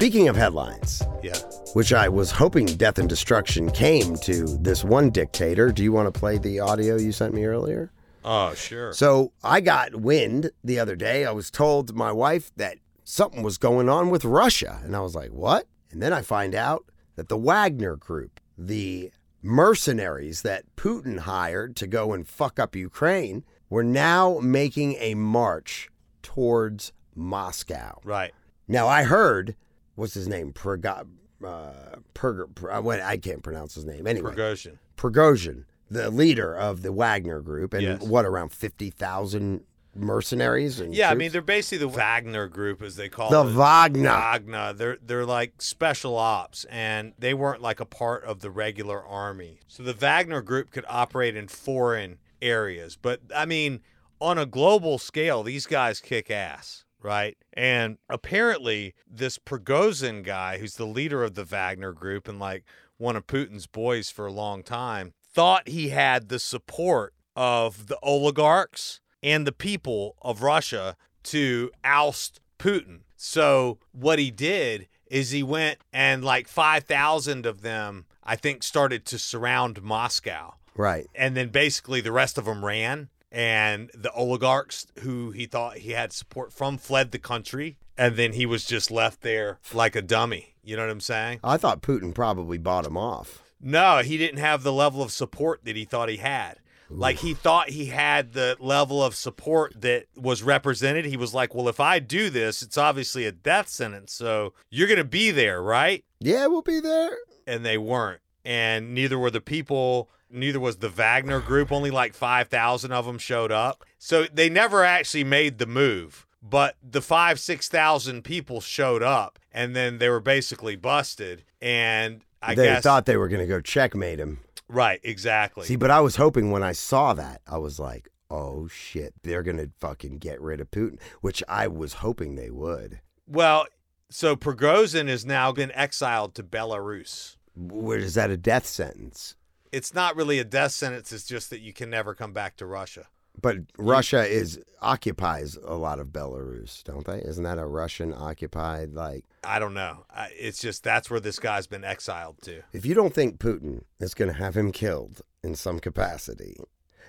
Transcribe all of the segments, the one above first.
Speaking of headlines, Yeah. which I was hoping death and destruction came to this one dictator. Do you want to play the audio you sent me earlier? Oh, sure. So I got wind the other day. I was told my wife that something was going on with Russia. And I was like, what? And then I find out that the Wagner group, the mercenaries that Putin hired to go and fuck up Ukraine, were now making a march towards Moscow. Right. Now I heard, what's his name? Perga, uh, Perg, uh, what, I can't pronounce his name. Anyway, Prigozhin. Prigozhin, the leader of the Wagner group, and Yes. what around fifty thousand mercenaries. And Yeah, I mean they're basically the Wagner group, as they call the it. Wagner. Wagner. They're they're like special ops, and they weren't like a part of the regular army. So the Wagner group could operate in foreign areas, but I mean, on a global scale, these guys kick ass, right? And apparently, this Prigozhin guy, who's the leader of the Wagner group and like one of Putin's boys for a long time, thought he had the support of the oligarchs and the people of Russia to oust Putin. So what he did is he went and like 5,000 of them, I think, started to surround Moscow. Right. And then basically the rest of them ran. And the oligarchs who he thought he had support from fled the country. And then he was just left there like a dummy. You know what I'm saying? I thought Putin probably bought him off. No, he didn't have the level of support that he thought he had. Like he thought he had the level of support that was represented. He was like, "Well, if I do this, it's obviously a death sentence. So you're going to be there, right?" Yeah, we'll be there. And they weren't. And neither were the people, neither was the Wagner group. Only like 5,000 of them showed up. So they never actually made the move. But the five, 6,000 people showed up and then they were basically busted. And I guess. they guess. thought they were going to go checkmate him. right, exactly. See, but I was hoping when I saw that, I was like, oh shit, they're going to fucking get rid of Putin, which I was hoping they would. Well, so Prigozhin has now been exiled to Belarus. Where is that a death sentence? It's not really a death sentence, it's just that you can never come back to Russia. But Russia is occupies a lot of Belarus, don't they? Isn't that a Russian occupied like I don't know. I, it's just that's where this guy's been exiled to. if you don't think Putin is going to have him killed in some capacity,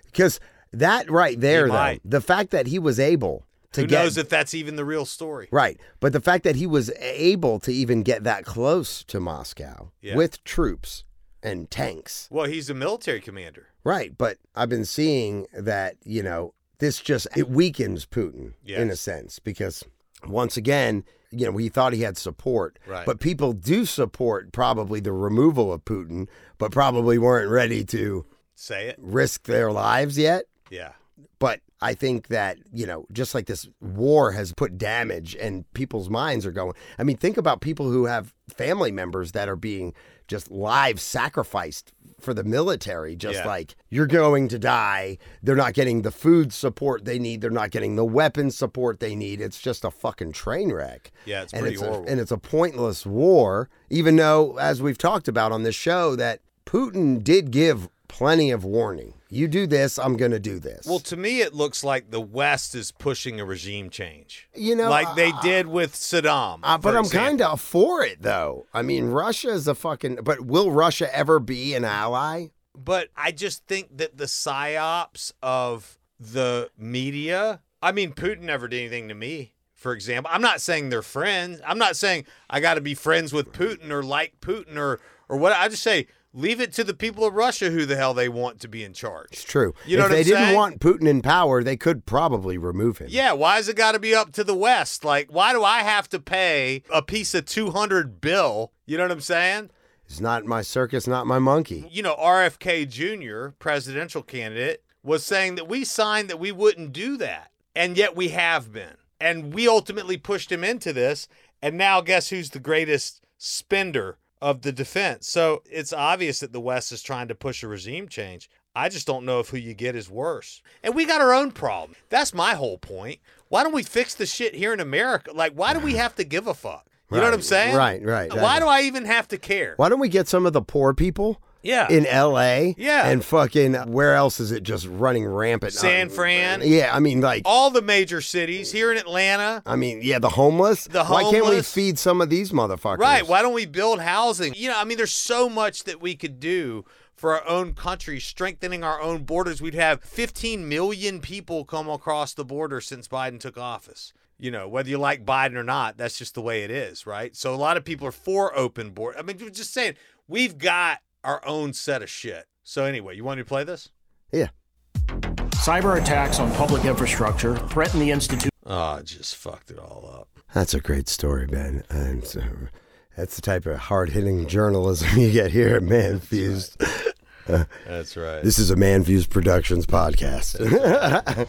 because that right there, though, might. the fact that he was able to Who get knows if that's even the real story? right, but the fact that he was able to even get that close to Moscow Yeah. with troops and tanks, Well, he's a military commander. right? But I've been seeing that you know this just it weakens Putin in a sense because once again. You know, he thought he had support, Right. but people do support probably the removal of Putin, but probably weren't ready to Say it. risk their lives yet. Yeah. But I think that, you know, just like this war has put damage and people's minds are going. I mean, think about people who have family members that are being just live sacrificed for the military. Just Yeah. like you're going to die. They're not getting the food support they need. They're not getting the weapon support they need. It's just a fucking train wreck. Yeah, it's and pretty it's a, horrible. and it's a pointless war, even though, as we've talked about on this show, that Putin did give plenty of warning. You do this, I'm going to do this. well, to me, it looks like the West is pushing a regime change, you know, like they uh, did with Saddam. uh, but I'm kind of for it, though. I mean, Russia is a fucking. But will Russia ever be an ally? But I just think that the psyops of the media. I mean, Putin never did anything to me. For example, I'm not saying they're friends. I'm not saying I got to be friends with Putin or like Putin or or what. I just say leave it to the people of Russia who the hell they want to be in charge. It's true. You know if they didn't saying? want Putin in power, they could probably remove him. Yeah, why has it got to be up to the West? Like, why do I have to pay a piece of 200 bill? You know what I'm saying? It's not my circus, not my monkey. You know, RFK Jr., presidential candidate, was saying that we signed that we wouldn't do that. And yet we have been. And we ultimately pushed him into this. And now, guess who's the greatest spender of the defense? So it's obvious that the West is trying to push a regime change. I just don't know if who you get is worse. And we got our own problem. That's my whole point. Why don't we fix the shit here in America? Like, why do we have to give a fuck? You know what I'm saying? right, right. Why do I even have to care? Why don't we get some of the poor people Yeah. in L.A. Yeah. and fucking where else is it just running rampant? San Uh, Fran. Yeah, I mean, like, all the major cities here in Atlanta. I mean, yeah, the homeless. The homeless. Why can't we feed some of these motherfuckers? Right. Why don't we build housing? You know, I mean, there's so much that we could do for our own country, strengthening our own borders. We'd have 15 million people come across the border since Biden took office. You know, whether you like Biden or not, that's just the way it is, right? So a lot of people are for open border. I mean, just saying, we've got our own set of shit. So anyway, you want me to play this? Yeah. Cyber attacks on public infrastructure threaten the institution. Oh, ah, I just fucked it all up. That's a great story, Ben. And so that's the type of hard hitting journalism you get here at ManFUzed. Uh, that's right. This is a ManFUzed Productions podcast.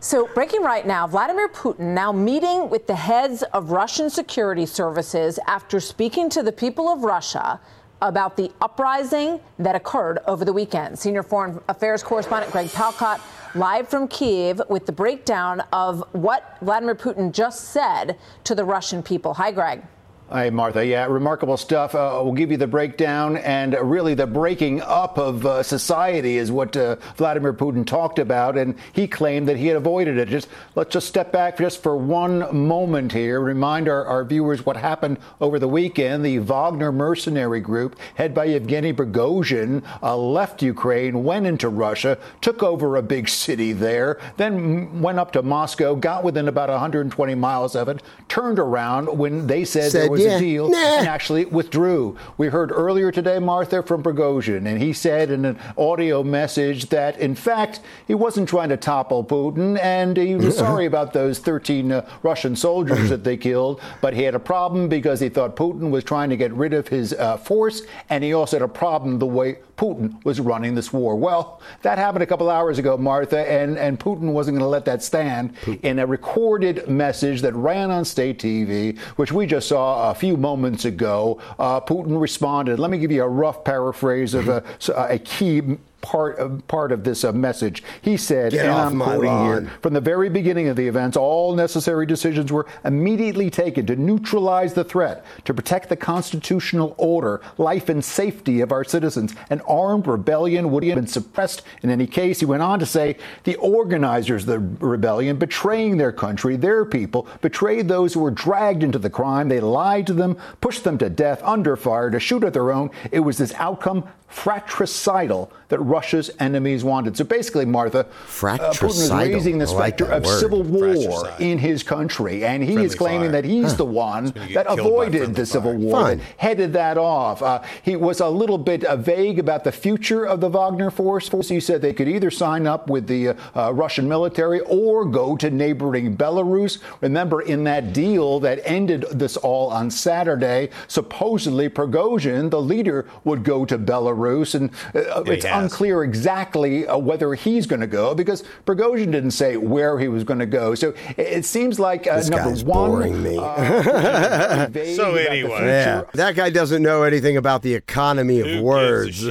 So, breaking right now, Vladimir Putin now meeting with the heads of Russian security services after speaking to the people of Russia about the uprising that occurred over the weekend. Senior Foreign Affairs correspondent Greg Palkot live from Kiev with the breakdown of what Vladimir Putin just said to the Russian people. Hi, Greg. Hi, Martha. Yeah, remarkable stuff. Uh, we'll give you the breakdown and really the breaking up of uh, society is what uh, Vladimir Putin talked about, and he claimed that he had avoided it. Just let's just step back just for one moment here. Remind our, our viewers what happened over the weekend. The Wagner mercenary group, head by Yevgeny Prigozhin, uh, left Ukraine, went into Russia, took over a big city there, then went up to Moscow, got within about 120 miles of it, turned around when they said, Said, was yeah, a deal nah. and actually withdrew. We heard earlier today, Martha, from Prigozhin, and he said in an audio message that, in fact, he wasn't trying to topple Putin, and he was sorry about those 13 uh, Russian soldiers that they killed, but he had a problem because he thought Putin was trying to get rid of his uh, force, and he also had a problem the way Putin was running this war. Well, that happened a couple hours ago, Martha, and, and Putin wasn't going to let that stand. In a recorded message that ran on state TV, which we just saw a few moments ago, uh, Putin responded. Let me give you a rough paraphrase of a, a key part of part of this uh, message. He said, Get and I'm quoting lawn. here, from the very beginning of the events, all necessary decisions were immediately taken to neutralize the threat, to protect the constitutional order, life, and safety of our citizens. An armed rebellion would have been suppressed in any case. He went on to say the organizers of the rebellion, betraying their country, their people, betrayed those who were dragged into the crime. They lied to them, pushed them to death under fire to shoot at their own. It was this outcome fratricidal that Russia's enemies wanted. So basically, Martha, uh, Putin Fratricidal. raising the like specter of word. civil war in his country, and he Friendly is claiming fire. that he's the one that get killed by avoided the civil fire. war, Fine. that headed that off. Uh, he was a little bit uh, vague about the future of the Wagner force. He said they could either sign up with the uh, uh, Russian military or go to neighboring Belarus. Remember, in that deal that ended this all on Saturday, supposedly Prigozhin, the leader, would go to Belarus, and uh, it's has. unclear exactly uh, whether he's going to go because Prigozhin didn't say where he was going to go. So it, it seems like uh, This number guy's one. boring me. uh, So anyway. yeah. That guy doesn't know anything about the economy of Who gives words.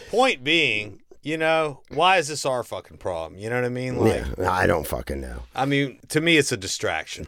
Point being, you know, why is this our fucking problem? You know what I mean? Like, yeah, I don't fucking know. I mean, to me, it's a distraction.